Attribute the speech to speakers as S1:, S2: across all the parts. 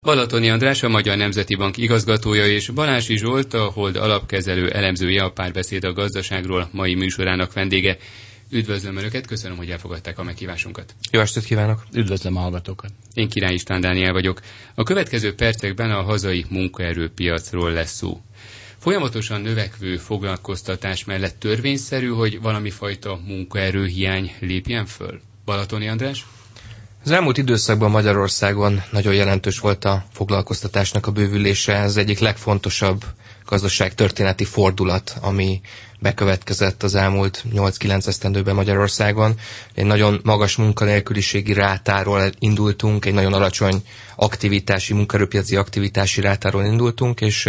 S1: Balatoni András a Magyar Nemzeti Bank igazgatója és Balási Zsolt a Hold alapkezelő elemzője a párbeszéd a gazdaságról mai műsorának vendége. Üdvözlöm Önöket, köszönöm, hogy elfogadták a meghívásunkat.
S2: Jó estét kívánok!
S3: Üdvözlöm a hallgatókat!
S1: Én Király István Dániel vagyok. A következő percekben a hazai munkaerőpiacról lesz szó. Folyamatosan növekvő foglalkoztatás mellett törvényszerű, hogy valami fajta munkaerőhiány lépjen föl? Balatoni András?
S2: Az elmúlt időszakban Magyarországon nagyon jelentős volt a foglalkoztatásnak a bővülése. Ez egyik legfontosabb gazdaságtörténeti fordulat, ami bekövetkezett az elmúlt 8-9 esztendőben Magyarországon. Egy nagyon magas munkanélküliségi rátáról indultunk, egy nagyon alacsony aktivitási, munkaerőpiaci aktivitási rátáról indultunk, és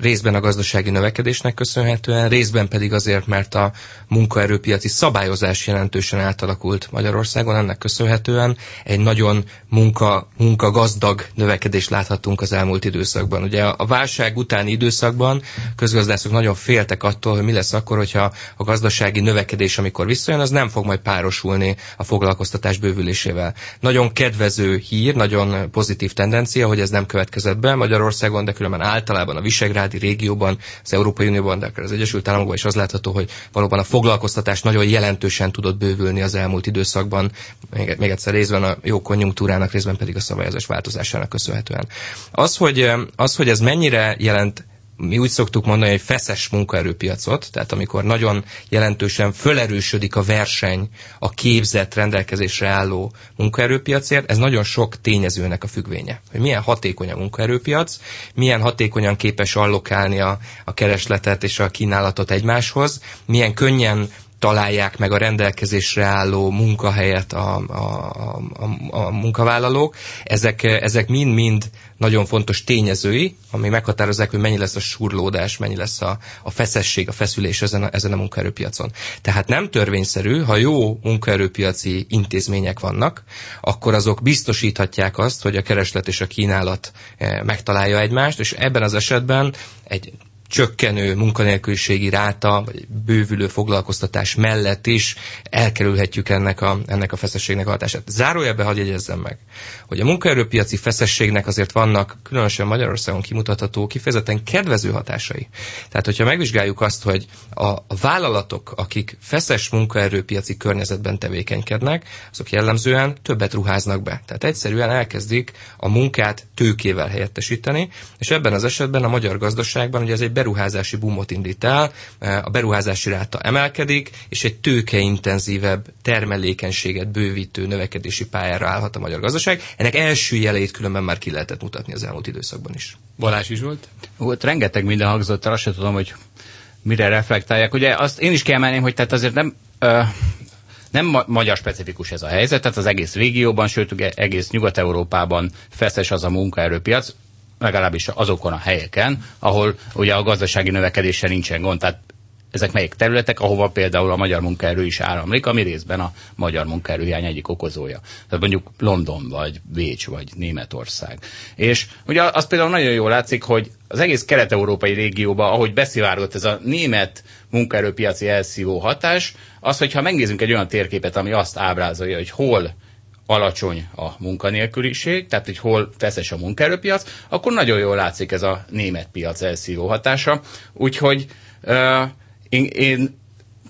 S2: részben a gazdasági növekedésnek köszönhetően, részben pedig azért, mert a munkaerőpiaci szabályozás jelentősen átalakult Magyarországon, ennek köszönhetően egy nagyon munka, munka gazdag növekedést láthatunk az elmúlt időszakban. Ugye a válság utáni időszakban közgazdászok nagyon féltek attól, hogy mi lesz akkor, hogyha a gazdasági növekedés, amikor visszajön, az nem fog majd párosulni a foglalkoztatás bővülésével. Nagyon kedvező hír, nagyon pozitív tendencia, hogy ez nem következett be Magyarországon, de különben általában a Visegrádi régióban, az Európai Unióban, de az Egyesült Államokban is az látható, hogy valóban a foglalkoztatás nagyon jelentősen tudott bővülni az elmúlt időszakban, még, még egyszer részben a jó konjunktúrának, részben pedig a szabályozás változásának köszönhetően. Az, hogy, az, hogy ez mennyire jelent mi úgy szoktuk mondani, hogy feszes munkaerőpiacot, tehát amikor nagyon jelentősen fölerősödik a verseny a képzett rendelkezésre álló munkaerőpiacért, ez nagyon sok tényezőnek a függvénye. Hogy milyen hatékony a munkaerőpiac, milyen hatékonyan képes allokálni a, a keresletet és a kínálatot egymáshoz, milyen könnyen találják meg a rendelkezésre álló munkahelyet a, a, a, a munkavállalók. Ezek, ezek mind-mind nagyon fontos tényezői, ami meghatározzák, hogy mennyi lesz a surlódás, mennyi lesz a, a feszesség, a feszülés ezen a, ezen a munkaerőpiacon. Tehát nem törvényszerű, ha jó munkaerőpiaci intézmények vannak, akkor azok biztosíthatják azt, hogy a kereslet és a kínálat eh, megtalálja egymást, és ebben az esetben egy csökkenő munkanélküliségi ráta, vagy bővülő foglalkoztatás mellett is elkerülhetjük ennek a, ennek a feszességnek a hatását. Zárójelbe hadd jegyezzem meg, hogy a munkaerőpiaci feszességnek azért vannak különösen Magyarországon kimutatható kifejezetten kedvező hatásai. Tehát, hogyha megvizsgáljuk azt, hogy a vállalatok, akik feszes munkaerőpiaci környezetben tevékenykednek, azok jellemzően többet ruháznak be. Tehát egyszerűen elkezdik a munkát tőkével helyettesíteni, és ebben az esetben a magyar gazdaságban ugye ez egy beruházási boomot indít el, a beruházási ráta emelkedik, és egy tőkeintenzívebb termelékenységet bővítő növekedési pályára állhat a magyar gazdaság. Ennek első jeleit különben már ki lehetett mutatni az elmúlt időszakban is.
S1: Balázs is volt?
S3: Volt rengeteg minden hangzott, azt sem tudom, hogy mire reflektálják. Ugye azt én is kiemelném, hogy tehát azért nem, ö, nem ma- magyar specifikus ez a helyzet, tehát az egész régióban, sőt egész Nyugat-Európában feszes az a munkaerőpiac legalábbis azokon a helyeken, ahol ugye a gazdasági növekedéssel nincsen gond. Tehát ezek melyik területek, ahova például a magyar munkaerő is áramlik, ami részben a magyar munkaerőhiány egyik okozója. Tehát mondjuk London, vagy Bécs, vagy Németország. És ugye az például nagyon jól látszik, hogy az egész kelet-európai régióban, ahogy beszivárgott ez a német munkaerőpiaci elszívó hatás, az, hogyha megnézzünk egy olyan térképet, ami azt ábrázolja, hogy hol alacsony a munkanélküliség, tehát hogy hol feszes a munkaerőpiac, akkor nagyon jól látszik ez a német piac elszívó hatása. Úgyhogy uh, én, én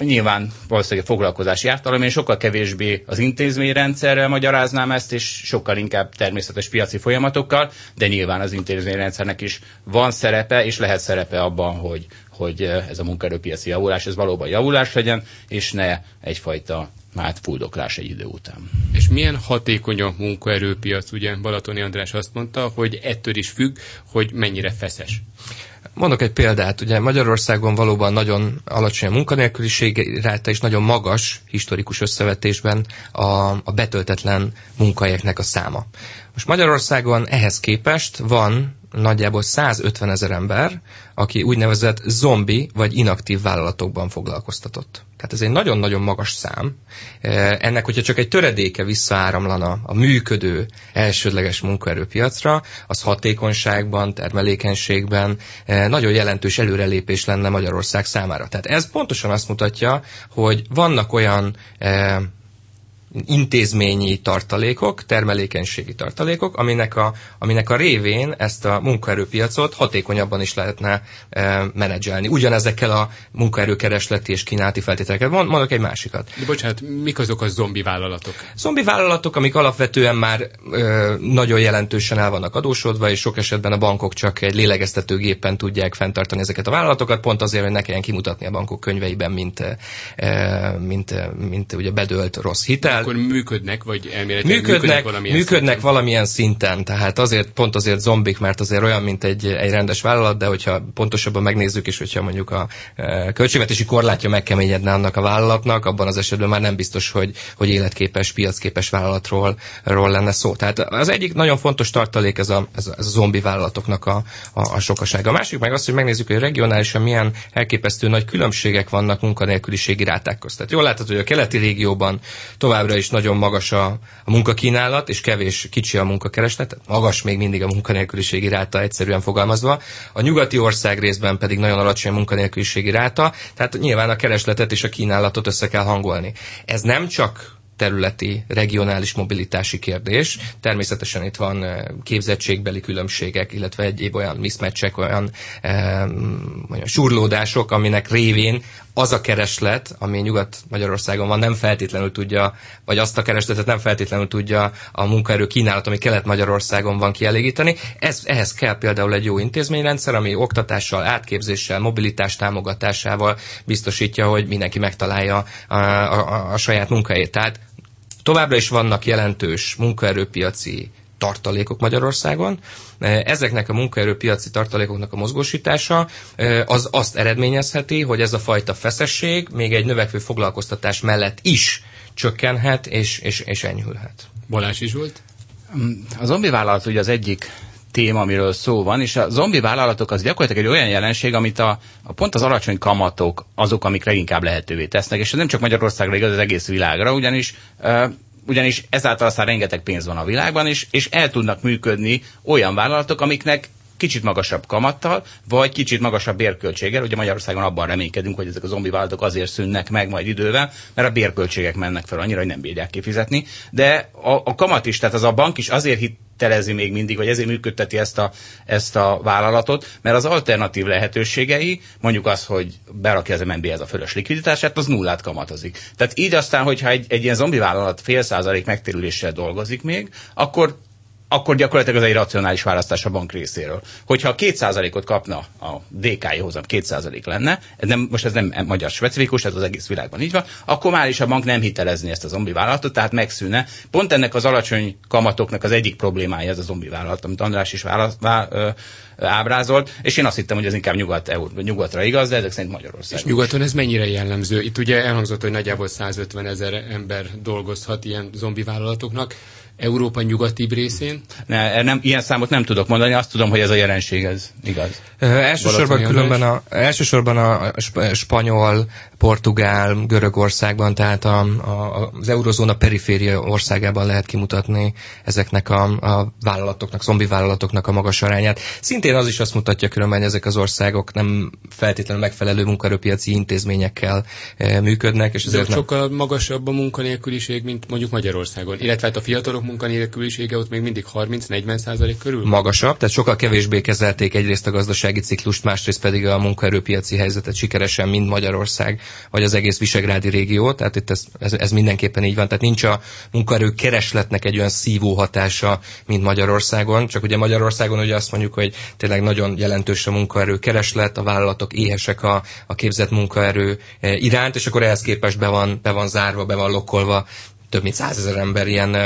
S3: nyilván valószínűleg foglalkozási ártalom, én sokkal kevésbé az intézményrendszerrel magyaráznám ezt, és sokkal inkább természetes piaci folyamatokkal, de nyilván az intézményrendszernek is van szerepe, és lehet szerepe abban, hogy, hogy ez a munkaerőpiaci javulás, ez valóban javulás legyen, és ne egyfajta hát fuldoklás egy idő után.
S1: És milyen hatékony a munkaerőpiac? Ugye Balatoni András azt mondta, hogy ettől is függ, hogy mennyire feszes.
S2: Mondok egy példát, ugye Magyarországon valóban nagyon alacsony a munkanélküliség ráta és nagyon magas historikus összevetésben a, a betöltetlen munkahelyeknek a száma. Most Magyarországon ehhez képest van nagyjából 150 ezer ember, aki úgynevezett zombi vagy inaktív vállalatokban foglalkoztatott. Tehát ez egy nagyon-nagyon magas szám. E, ennek, hogyha csak egy töredéke visszaáramlana a működő elsődleges munkaerőpiacra, az hatékonyságban, termelékenységben e, nagyon jelentős előrelépés lenne Magyarország számára. Tehát ez pontosan azt mutatja, hogy vannak olyan e, intézményi tartalékok, termelékenységi tartalékok, aminek a, aminek a révén ezt a munkaerőpiacot hatékonyabban is lehetne e, menedzselni. Ugyanezekkel a munkaerőkeresleti és kínálati feltételeket. Mondok egy másikat.
S1: De bocsánat, mik azok a zombi vállalatok?
S2: Zombi vállalatok, amik alapvetően már e, nagyon jelentősen el vannak adósodva, és sok esetben a bankok csak egy lélegeztetőgépen tudják fenntartani ezeket a vállalatokat, pont azért, hogy ne kelljen kimutatni a bankok könyveiben, mint, e, mint, mint ugye bedölt rossz hitel
S1: akkor működnek, vagy elméletileg
S2: működnek, működnek valamilyen működnek szinten? valamilyen szinten, tehát azért, pont azért zombik, mert azért olyan, mint egy, egy rendes vállalat, de hogyha pontosabban megnézzük, és hogyha mondjuk a e, költségvetési korlátja megkeményedne annak a vállalatnak, abban az esetben már nem biztos, hogy, hogy életképes, piacképes vállalatról ról lenne szó. Tehát az egyik nagyon fontos tartalék ez a, ez a, ez a zombi vállalatoknak a, a, a sokasága. A másik meg az, hogy megnézzük, hogy regionálisan milyen elképesztő nagy különbségek vannak munkanélküliségi ráták között. Tehát jól látható, hogy a keleti régióban továbbra is nagyon magas a, a munkakínálat, és kevés kicsi a munkakereslet, magas még mindig a munkanélküliségi ráta egyszerűen fogalmazva. A nyugati ország részben pedig nagyon alacsony a munkanélküliségi ráta, tehát nyilván a keresletet és a kínálatot össze kell hangolni. Ez nem csak területi, regionális mobilitási kérdés. Természetesen itt van eh, képzettségbeli különbségek, illetve egyéb olyan mismatchek, olyan, eh, olyan surlódások, aminek révén az a kereslet, ami Nyugat-Magyarországon van, nem feltétlenül tudja, vagy azt a keresletet nem feltétlenül tudja a munkaerő kínálat, ami Kelet-Magyarországon van kielégíteni. Ez, ehhez kell például egy jó intézményrendszer, ami oktatással, átképzéssel, mobilitás támogatásával biztosítja, hogy mindenki megtalálja a, a, a, a saját munkahelyét. Tehát továbbra is vannak jelentős munkaerőpiaci tartalékok Magyarországon. E, ezeknek a munkaerőpiaci tartalékoknak a mozgósítása e, az azt eredményezheti, hogy ez a fajta feszesség még egy növekvő foglalkoztatás mellett is csökkenhet és, és, és enyhülhet.
S1: Balázs is volt?
S3: A zombi vállalat ugye az egyik téma, amiről szó van, és a zombi vállalatok az gyakorlatilag egy olyan jelenség, amit a, a pont az alacsony kamatok azok, amik leginkább lehetővé tesznek, és ez nem csak Magyarországra igaz, az egész világra, ugyanis ugyanis ezáltal aztán rengeteg pénz van a világban, és, és el tudnak működni olyan vállalatok, amiknek kicsit magasabb kamattal, vagy kicsit magasabb bérköltséggel. Ugye Magyarországon abban reménykedünk, hogy ezek a zombi vállalatok azért szűnnek meg majd idővel, mert a bérköltségek mennek fel annyira, hogy nem bírják kifizetni. De a, a kamat is, tehát az a bank is azért hit, telezi még mindig, vagy ezért működteti ezt a, ezt a vállalatot, mert az alternatív lehetőségei, mondjuk az, hogy berakja az MNB-hez a fölös likviditását, az nullát kamatozik. Tehát így aztán, hogyha egy, egy ilyen zombi vállalat fél százalék megtérüléssel dolgozik még, akkor akkor gyakorlatilag ez egy racionális választás a bank részéről. Hogyha 2%-ot kapna a DK-hoz, 2% lenne, ez nem, most ez nem magyar specifikus, ez az egész világban így van, akkor már is a bank nem hitelezni ezt a zombi vállalatot, tehát megszűne. Pont ennek az alacsony kamatoknak az egyik problémája ez a zombi vállalat, amit András is válasz, vá, ö, ábrázolt, és én azt hittem, hogy ez inkább nyugat, nyugatra igaz, de ezek szerint Magyarország.
S1: És nyugaton ez mennyire jellemző? Itt ugye elhangzott, hogy nagyjából 150 ezer ember dolgozhat ilyen zombi vállalatoknak. Európa nyugatibb részén?
S3: Ne, nem, ilyen számot nem tudok mondani, azt tudom, hogy ez a jelenség, ez igaz.
S2: E, elsősorban különben a, elsősorban a spanyol, portugál, Görögországban, tehát a, a, az eurozóna periféria országában lehet kimutatni ezeknek a, a vállalatoknak, zombi vállalatoknak a magas arányát. Szintén az is azt mutatja különben, hogy ezek az országok nem feltétlenül megfelelő munkaerőpiaci intézményekkel e, működnek. És
S1: ezért nem... sokkal magasabb a munkanélküliség, mint mondjuk Magyarországon. Illetve hát a fiatalok munkanélkülisége ott még mindig 30-40 százalék körül?
S2: Magasabb, tehát sokkal kevésbé kezelték egyrészt a gazdasági ciklust, másrészt pedig a munkaerőpiaci helyzetet sikeresen, mint Magyarország, vagy az egész Visegrádi régió, tehát itt ez, ez, ez mindenképpen így van. Tehát nincs a munkaerő keresletnek egy olyan szívó hatása, mint Magyarországon, csak ugye Magyarországon ugye azt mondjuk, hogy tényleg nagyon jelentős a munkaerő kereslet, a vállalatok éhesek a, a képzett munkaerő eh, iránt, és akkor ehhez képest be van, be van zárva, be van lokkolva több mint százezer ember ilyen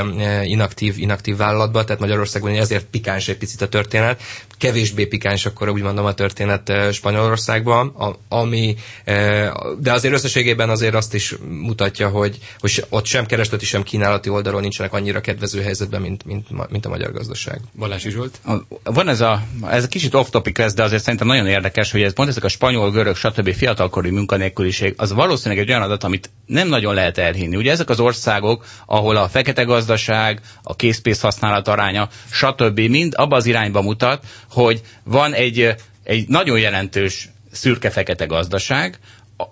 S2: inaktív, inaktív vállalatban, tehát Magyarországon ezért pikáns egy picit a történet. Kevésbé pikáns akkor úgy mondom a történet Spanyolországban, a, ami, de azért összességében azért azt is mutatja, hogy, hogy ott sem keresleti, sem kínálati oldalról nincsenek annyira kedvező helyzetben, mint, mint, mint a magyar gazdaság.
S1: Balázs Zsolt?
S3: Van ez a, ez a kicsit off-topic lesz, de azért szerintem nagyon érdekes, hogy ez pont ezek a spanyol, görög, stb. fiatalkori munkanélküliség, az valószínűleg egy olyan adat, amit nem nagyon lehet elhinni. Ugye ezek az országok, ahol a fekete gazdaság, a készpénz használat aránya, stb. mind abba az irányba mutat, hogy van egy, egy nagyon jelentős szürke-fekete gazdaság,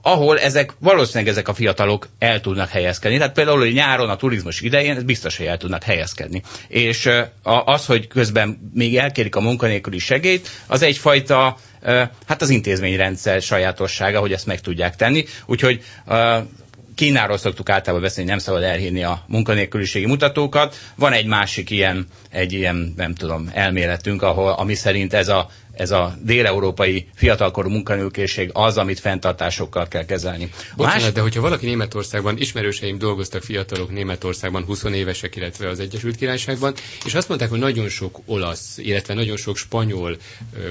S3: ahol ezek, valószínűleg ezek a fiatalok el tudnak helyezkedni. Tehát például, hogy nyáron a turizmus idején ez biztos, hogy el tudnak helyezkedni. És az, hogy közben még elkérik a munkanélküli segélyt, az egyfajta hát az intézményrendszer sajátossága, hogy ezt meg tudják tenni. Úgyhogy Kínáról szoktuk általában beszélni, nem szabad elhinni a munkanélküliségi mutatókat. Van egy másik ilyen, egy ilyen, nem tudom, elméletünk, ahol, ami szerint ez a ez a déleurópai fiatalkorú munkanélküliség az, amit fenntartásokkal kell kezelni.
S1: Bocsánat, Más... de hogyha valaki Németországban, ismerőseim dolgoztak fiatalok Németországban, 20 évesek, illetve az Egyesült Királyságban, és azt mondták, hogy nagyon sok olasz, illetve nagyon sok spanyol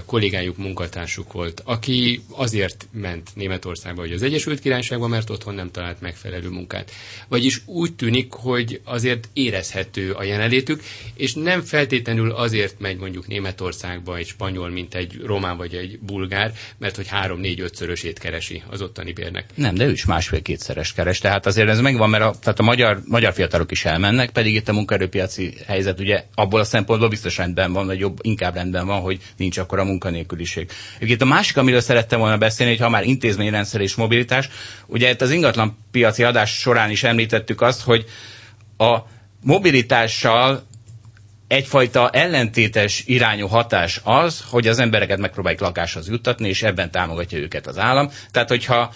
S1: kollégájuk, munkatársuk volt, aki azért ment Németországba, vagy az Egyesült Királyságba, mert otthon nem talált megfelelő munkát. Vagyis úgy tűnik, hogy azért érezhető a jelenlétük, és nem feltétlenül azért megy mondjuk Németországba egy spanyol, mint egy román vagy egy bulgár, mert hogy három-négy-ötszörösét keresi az ottani bérnek.
S3: Nem, de ő is másfél-kétszeres keres. Tehát azért ez megvan, mert a, tehát a magyar, magyar fiatalok is elmennek, pedig itt a munkaerőpiaci helyzet ugye abból a szempontból biztos rendben van, vagy jobb, inkább rendben van, hogy nincs akkor a munkanélküliség. Itt a másik, amiről szerettem volna beszélni, hogy ha már intézményrendszer és mobilitás, ugye itt az ingatlan piaci adás során is említettük azt, hogy a mobilitással egyfajta ellentétes irányú hatás az, hogy az embereket megpróbáljuk lakáshoz juttatni, és ebben támogatja őket az állam. Tehát, hogyha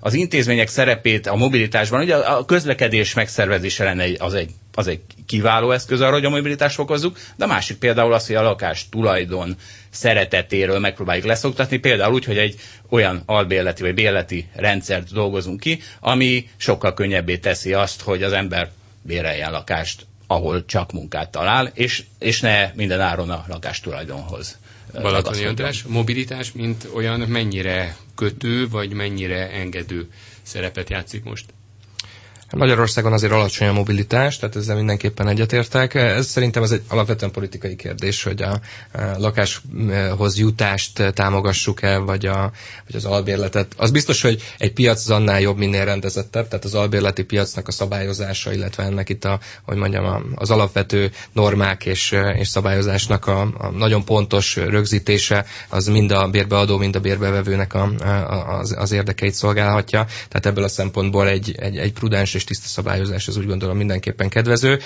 S3: az intézmények szerepét a mobilitásban, ugye a közlekedés megszervezése lenne az egy, az egy kiváló eszköz arra, hogy a mobilitást fokozzuk, de a másik például az, hogy a lakás tulajdon szeretetéről megpróbáljuk leszoktatni, például úgy, hogy egy olyan albérleti vagy bérleti rendszert dolgozunk ki, ami sokkal könnyebbé teszi azt, hogy az ember béreljen lakást ahol csak munkát talál, és, és ne minden áron a lakástulajdonhoz.
S1: Balatoni András, mobilitás, mint olyan mennyire kötő, vagy mennyire engedő szerepet játszik most?
S2: Magyarországon azért alacsony a mobilitás, tehát ezzel mindenképpen egyetértek. Ez szerintem ez egy alapvetően politikai kérdés, hogy a, lakáshoz jutást támogassuk-e, vagy, a, vagy az albérletet. Az biztos, hogy egy piac az annál jobb, minél rendezettebb, tehát az albérleti piacnak a szabályozása, illetve ennek itt a, hogy mondjam, az alapvető normák és, és szabályozásnak a, a nagyon pontos rögzítése, az mind a bérbeadó, mind a bérbevevőnek a, a, az, az érdekeit szolgálhatja. Tehát ebből a szempontból egy, egy, egy prudens és tiszta szabályozás, az úgy gondolom mindenképpen kedvező.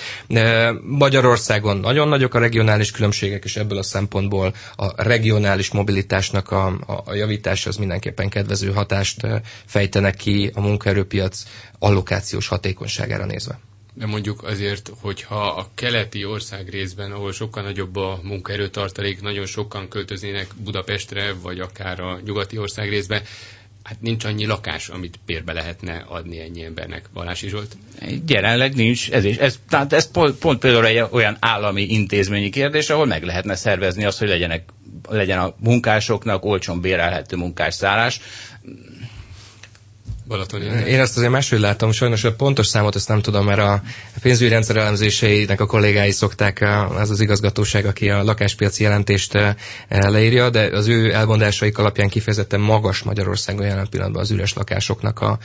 S2: Magyarországon nagyon nagyok a regionális különbségek, és ebből a szempontból a regionális mobilitásnak a, a javítása az mindenképpen kedvező hatást fejtenek ki a munkaerőpiac allokációs hatékonyságára nézve.
S1: De mondjuk azért, hogyha a keleti ország részben, ahol sokkal nagyobb a munkaerőtartalék, nagyon sokan költöznének Budapestre, vagy akár a nyugati ország részbe, hát nincs annyi lakás, amit bérbe lehetne adni ennyi embernek. Balási Zsolt?
S3: Jelenleg nincs. Ez, is, ez, tehát ez pont, pont például egy olyan állami intézményi kérdés, ahol meg lehetne szervezni azt, hogy legyenek, legyen a munkásoknak olcsón bérelhető munkásszállás.
S2: Balatoni. Én ezt azért máshogy látom, sajnos a pontos számot ezt nem tudom, mert a pénzügyi rendszer elemzéseinek a kollégái szokták, az az igazgatóság, aki a lakáspiaci jelentést leírja, de az ő elmondásaik alapján kifejezetten magas Magyarországon jelen pillanatban az üres lakásoknak a,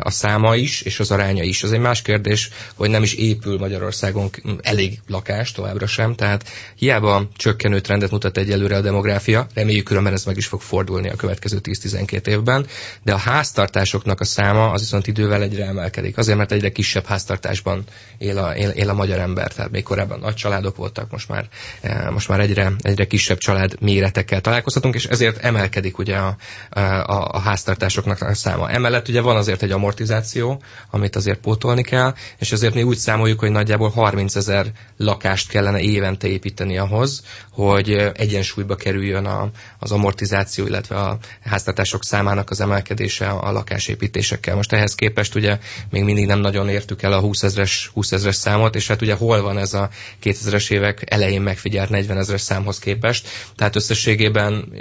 S2: a száma is, és az aránya is. Az egy más kérdés, hogy nem is épül Magyarországon elég lakás továbbra sem, tehát hiába csökkenő trendet mutat egyelőre a demográfia, reméljük különben ez meg is fog fordulni a következő 10-12 évben, de a háztartásoknak háztartásoknak a száma az viszont idővel egyre emelkedik. Azért, mert egyre kisebb háztartásban él a, él, él a magyar ember. Tehát még korábban nagy családok voltak, most már, eh, most már egyre, egyre kisebb család méretekkel találkozhatunk, és ezért emelkedik ugye a, a, a háztartásoknak a száma. Emellett ugye van azért egy amortizáció, amit azért pótolni kell, és azért mi úgy számoljuk, hogy nagyjából 30 ezer lakást kellene évente építeni ahhoz, hogy egyensúlyba kerüljön a, az amortizáció, illetve a háztartások számának az emelkedése a lakásépítés építésekkel. Most ehhez képest ugye még mindig nem nagyon értük el a 20 ezres, 20 ezres számot, és hát ugye hol van ez a 2000-es évek elején megfigyelt 40 ezres számhoz képest. Tehát összességében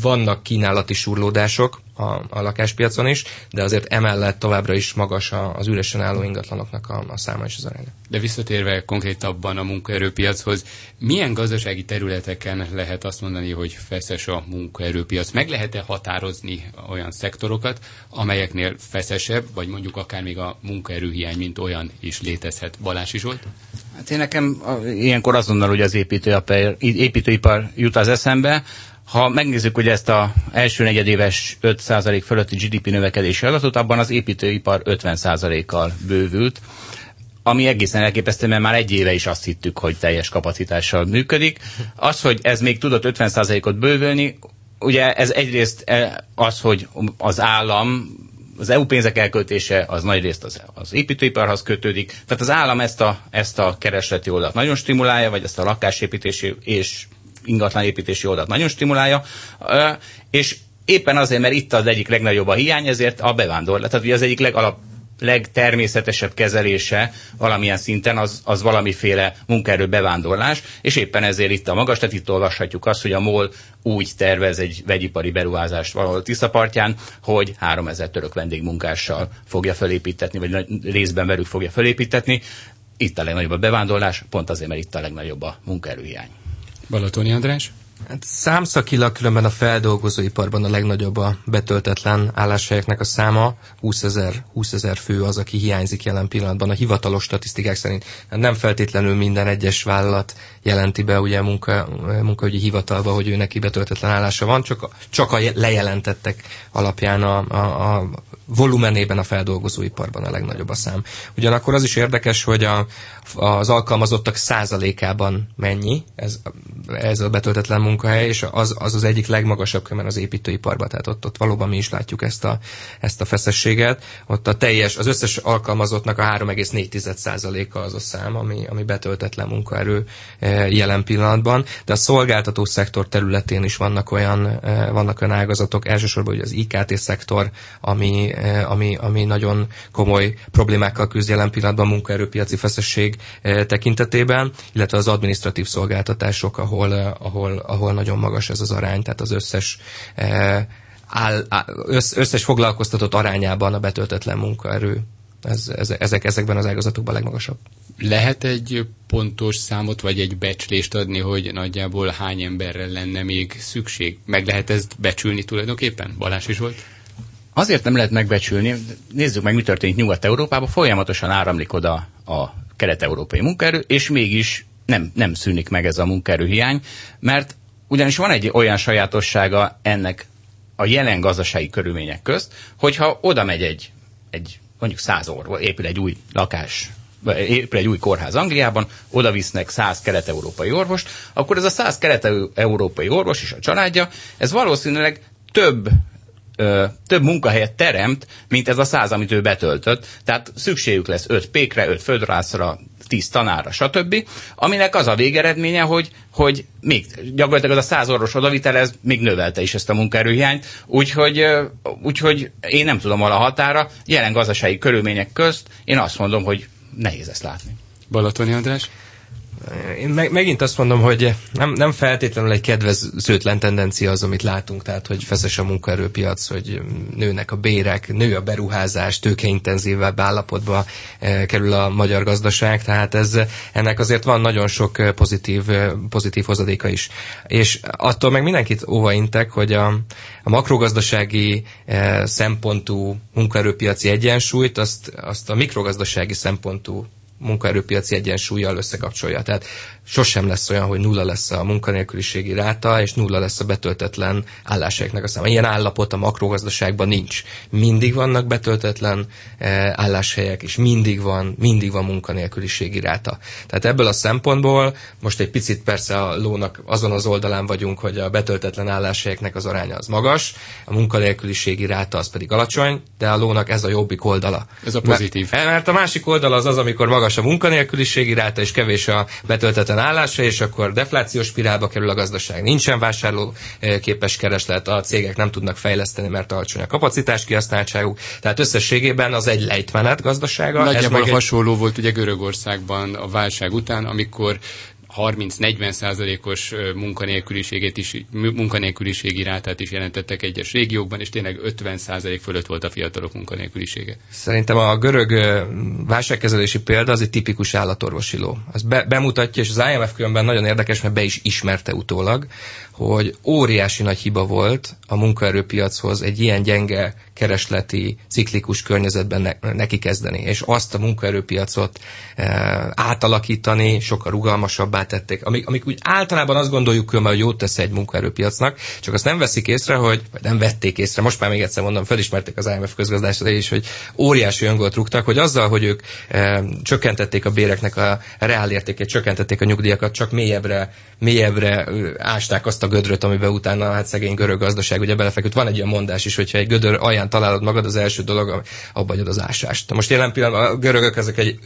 S2: vannak kínálati surlódások, a, a lakáspiacon is, de azért emellett továbbra is magas az üresen álló ingatlanoknak a, a száma és az aránya.
S1: De visszatérve konkrétabban a munkaerőpiachoz, milyen gazdasági területeken lehet azt mondani, hogy feszes a munkaerőpiac? Meg lehet-e határozni olyan szektorokat, amelyeknél feszesebb, vagy mondjuk akár még a munkaerőhiány, mint olyan is létezhet? Balási Zsolt?
S3: Hát én nekem ilyenkor azonnal, hogy az építőipar, építőipar jut az eszembe, ha megnézzük hogy ezt a első negyedéves 5% fölötti GDP növekedési adatot, abban az építőipar 50%-kal bővült, ami egészen elképesztő, mert már egy éve is azt hittük, hogy teljes kapacitással működik. Az, hogy ez még tudott 50%-ot bővülni, ugye ez egyrészt eh, az, hogy az állam az EU pénzek elköltése az nagy részt az, az építőiparhoz kötődik. Tehát az állam ezt a, ezt a keresleti oldalt nagyon stimulálja, vagy ezt a lakásépítési és ingatlanépítési oldalt nagyon stimulálja, és éppen azért, mert itt az egyik legnagyobb a hiány, ezért a bevándorlás, tehát ugye az egyik legalap, legtermészetesebb kezelése valamilyen szinten az, az valamiféle munkaerő bevándorlás, és éppen ezért itt a magas, tehát itt olvashatjuk azt, hogy a MOL úgy tervez egy vegyipari beruházást valahol Tiszapartján, hogy 3000 török vendégmunkással fogja felépítetni, vagy részben velük fogja felépítetni. Itt a legnagyobb a bevándorlás, pont azért, mert itt a legnagyobb a munkaerőhiány.
S1: Balatoni András?
S2: Hát számszakilag különben a feldolgozóiparban a legnagyobb a betöltetlen álláshelyeknek a száma. 20 ezer, 20 ezer fő az, aki hiányzik jelen pillanatban a hivatalos statisztikák szerint. Hát nem feltétlenül minden egyes vállalat jelenti be ugye munka, munkaügyi hivatalba, hogy ő neki betöltetlen állása van, csak, csak a lejelentettek alapján a, a, a volumenében a feldolgozóiparban a legnagyobb a szám. Ugyanakkor az is érdekes, hogy a, az alkalmazottak százalékában mennyi ez, ez a betöltetlen munkahely, és az, az az egyik legmagasabb kömen az építőiparban, tehát ott, ott valóban mi is látjuk ezt a, ezt a feszességet. Ott a teljes, az összes alkalmazottnak a 3,4 százaléka az a szám, ami, ami betöltetlen munkaerő eh, jelen pillanatban, de a szolgáltató szektor területén is vannak olyan, eh, vannak olyan ágazatok, elsősorban ugye az IKT szektor, ami, eh, ami, ami nagyon komoly problémákkal küzd jelen pillanatban munkaerőpiaci feszesség tekintetében, illetve az administratív szolgáltatások, ahol, ahol, ahol nagyon magas ez az arány, tehát az összes áll, összes foglalkoztatott arányában a betöltetlen munkaerő. Ez, ez, ezek, ezekben az ágazatokban a legmagasabb.
S1: Lehet egy pontos számot, vagy egy becslést adni, hogy nagyjából hány emberre lenne még szükség? Meg lehet ezt becsülni tulajdonképpen? Balázs is volt?
S3: Azért nem lehet megbecsülni. Nézzük meg, mi történik Nyugat-Európában. Folyamatosan áramlik oda a kelet-európai munkaerő, és mégis nem, nem szűnik meg ez a munkaerőhiány, mert ugyanis van egy olyan sajátossága ennek a jelen gazdasági körülmények közt, hogyha oda megy egy, egy mondjuk száz orvos, épül egy új lakás, épül egy új kórház Angliában, oda visznek száz kelet-európai orvost, akkor ez a száz kelet-európai orvos és a családja, ez valószínűleg több ö, több munkahelyet teremt, mint ez a száz, amit ő betöltött. Tehát szükségük lesz öt pékre, öt földrászra, tíz tanára, stb. Aminek az a végeredménye, hogy, hogy még gyakorlatilag az a száz orvos odavitelez még növelte is ezt a munkaerőhiányt, úgyhogy, úgyhogy én nem tudom a határa, jelen gazdasági körülmények közt én azt mondom, hogy nehéz ezt látni.
S1: Balatoni András?
S2: Én meg, megint azt mondom, hogy nem, nem feltétlenül egy kedvezőtlen tendencia az, amit látunk, tehát hogy feszes a munkaerőpiac, hogy nőnek a bérek, nő a beruházás, tőkeintenzívebb állapotba e, kerül a magyar gazdaság, tehát ez, ennek azért van nagyon sok eh, pozitív, eh, pozitív hozadéka is. És attól meg mindenkit óvaintek, hogy a, a makrogazdasági szempontú munkaerőpiaci egyensúlyt, azt, azt a mikrogazdasági szempontú munkaerőpiaci egyensúlyjal összekapcsolja. Tehát sosem lesz olyan, hogy nulla lesz a munkanélküliségi ráta, és nulla lesz a betöltetlen álláshelyeknek a száma. Ilyen állapot a makrogazdaságban nincs. Mindig vannak betöltetlen eh, álláshelyek, és mindig van, mindig van munkanélküliségi ráta. Tehát ebből a szempontból most egy picit persze a lónak azon az oldalán vagyunk, hogy a betöltetlen álláshelyeknek az aránya az magas, a munkanélküliségi ráta az pedig alacsony, de a lónak ez a jobbik oldala.
S1: Ez a pozitív.
S2: Mert, mert a másik oldala az az, amikor magas a munkanélküliségi ráta, és kevés a betöltetlen állása, és akkor deflációs spirálba kerül a gazdaság. Nincsen vásárló eh, képes kereslet, a cégek nem tudnak fejleszteni, mert alacsony a kapacitás kihasználtságuk. Tehát összességében az egy lejtmenet gazdasága.
S1: Nagyjából hasonló egy... volt ugye Görögországban a válság után, amikor 30-40 százalékos munkanélküliséget is, munkanélküliségi rátát is jelentettek egyes régiókban, és tényleg 50 százalék fölött volt a fiatalok munkanélkülisége.
S2: Szerintem a görög válságkezelési példa az egy tipikus állatorvosi ló. Ez be, bemutatja, és az IMF különben nagyon érdekes, mert be is ismerte utólag, hogy óriási nagy hiba volt a munkaerőpiachoz egy ilyen gyenge keresleti, ciklikus környezetben ne, neki kezdeni, és azt a munkaerőpiacot e, átalakítani, sokkal rugalmasabbá alátették, amik, amik úgy általában azt gondoljuk különben, hogy jót tesz egy munkaerőpiacnak, csak azt nem veszik észre, hogy, vagy nem vették észre, most már még egyszer mondom, felismerték az IMF közgazdásra is, hogy óriási öngolt rúgtak, hogy azzal, hogy ők e, csökkentették a béreknek a reálértékét, csökkentették a nyugdíjakat, csak mélyebbre, mélyebbre ásták azt a gödröt, amiben utána hát szegény görög gazdaság ugye belefeküdt. Van egy ilyen mondás is, hogyha egy gödör alján találod magad, az első dolog, abba hagyod az ásást. Most jelen pillanatban a görögök ezek egy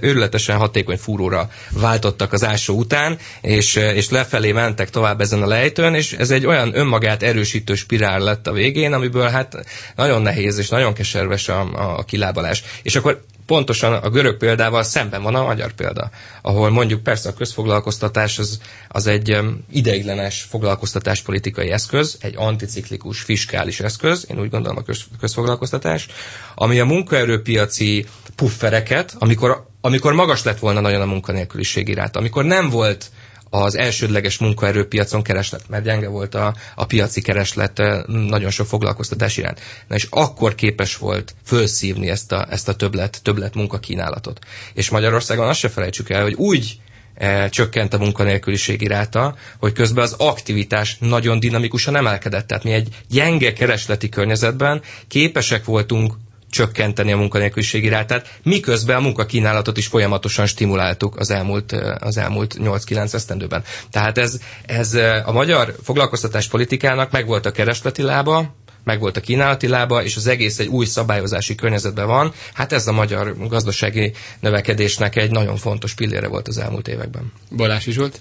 S2: őrületesen hatékony fúróra váltottak az ásó után, és, és lefelé mentek tovább ezen a lejtőn, és ez egy olyan önmagát erősítő spirál lett a végén, amiből hát nagyon nehéz és nagyon keserves a, a kilábalás. És akkor pontosan a görög példával szemben van a magyar példa, ahol mondjuk persze a közfoglalkoztatás az, az egy ideiglenes foglalkoztatáspolitikai eszköz, egy anticiklikus fiskális eszköz, én úgy gondolom a köz, közfoglalkoztatás, ami a munkaerőpiaci puffereket, amikor, amikor magas lett volna nagyon a munkanélküliségi ráta, amikor nem volt az elsődleges munkaerőpiacon kereslet, mert gyenge volt a, a piaci kereslet nagyon sok foglalkoztatás iránt. Na és akkor képes volt fölszívni ezt a, ezt a többlet, többlet munkakínálatot. És Magyarországon azt se felejtsük el, hogy úgy e, csökkent a munkanélküliségi ráta, hogy közben az aktivitás nagyon dinamikusan emelkedett. Tehát mi egy gyenge keresleti környezetben képesek voltunk csökkenteni a munkanélküliségi rátát, miközben a munkakínálatot is folyamatosan stimuláltuk az elmúlt, az elmúlt 8-9 esztendőben. Tehát ez, ez a magyar foglalkoztatás politikának megvolt a keresleti lába, megvolt a kínálati lába, és az egész egy új szabályozási környezetben van. Hát ez a magyar gazdasági növekedésnek egy nagyon fontos pillére volt az elmúlt években.
S1: Balási Zsolt?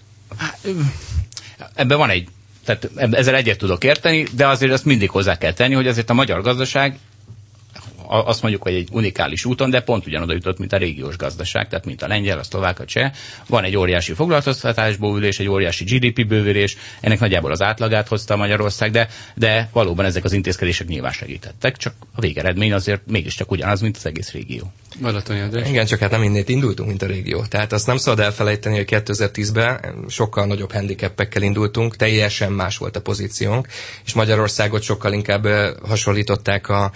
S3: Ebben van egy tehát ezzel egyet tudok érteni, de azért azt mindig hozzá kell tenni, hogy azért a magyar gazdaság azt mondjuk, hogy egy unikális úton, de pont ugyanoda jutott, mint a régiós gazdaság, tehát mint a lengyel, a szlovák, a cseh. Van egy óriási foglalkoztatás bővülés, egy óriási GDP bővülés, ennek nagyjából az átlagát hozta Magyarország, de, de valóban ezek az intézkedések nyilván segítettek, csak a végeredmény azért mégiscsak ugyanaz, mint az egész régió.
S1: Balatoni András.
S2: Igen, csak hát nem innét indultunk, mint a régió. Tehát azt nem szabad elfelejteni, hogy 2010-ben sokkal nagyobb handicappekkel indultunk, teljesen más volt a pozíciónk, és Magyarországot sokkal inkább hasonlították a,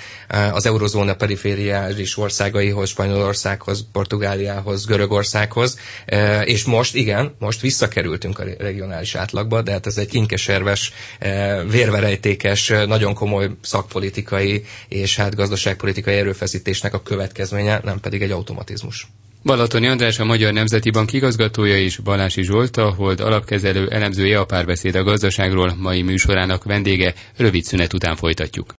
S2: az eurozóna perifériális országaihoz, Spanyolországhoz, Portugáliához, Görögországhoz, és most igen, most visszakerültünk a regionális átlagba, de hát ez egy kinkeserves, vérverejtékes, nagyon komoly szakpolitikai és hát gazdaságpolitikai erőfeszítésnek a következménye, nem pedig egy automatizmus.
S1: Balatoni András a Magyar Nemzeti Bank igazgatója és Balási Zsolt, a Hold alapkezelő elemzője a párbeszéd a gazdaságról mai műsorának vendége. Rövid szünet után folytatjuk.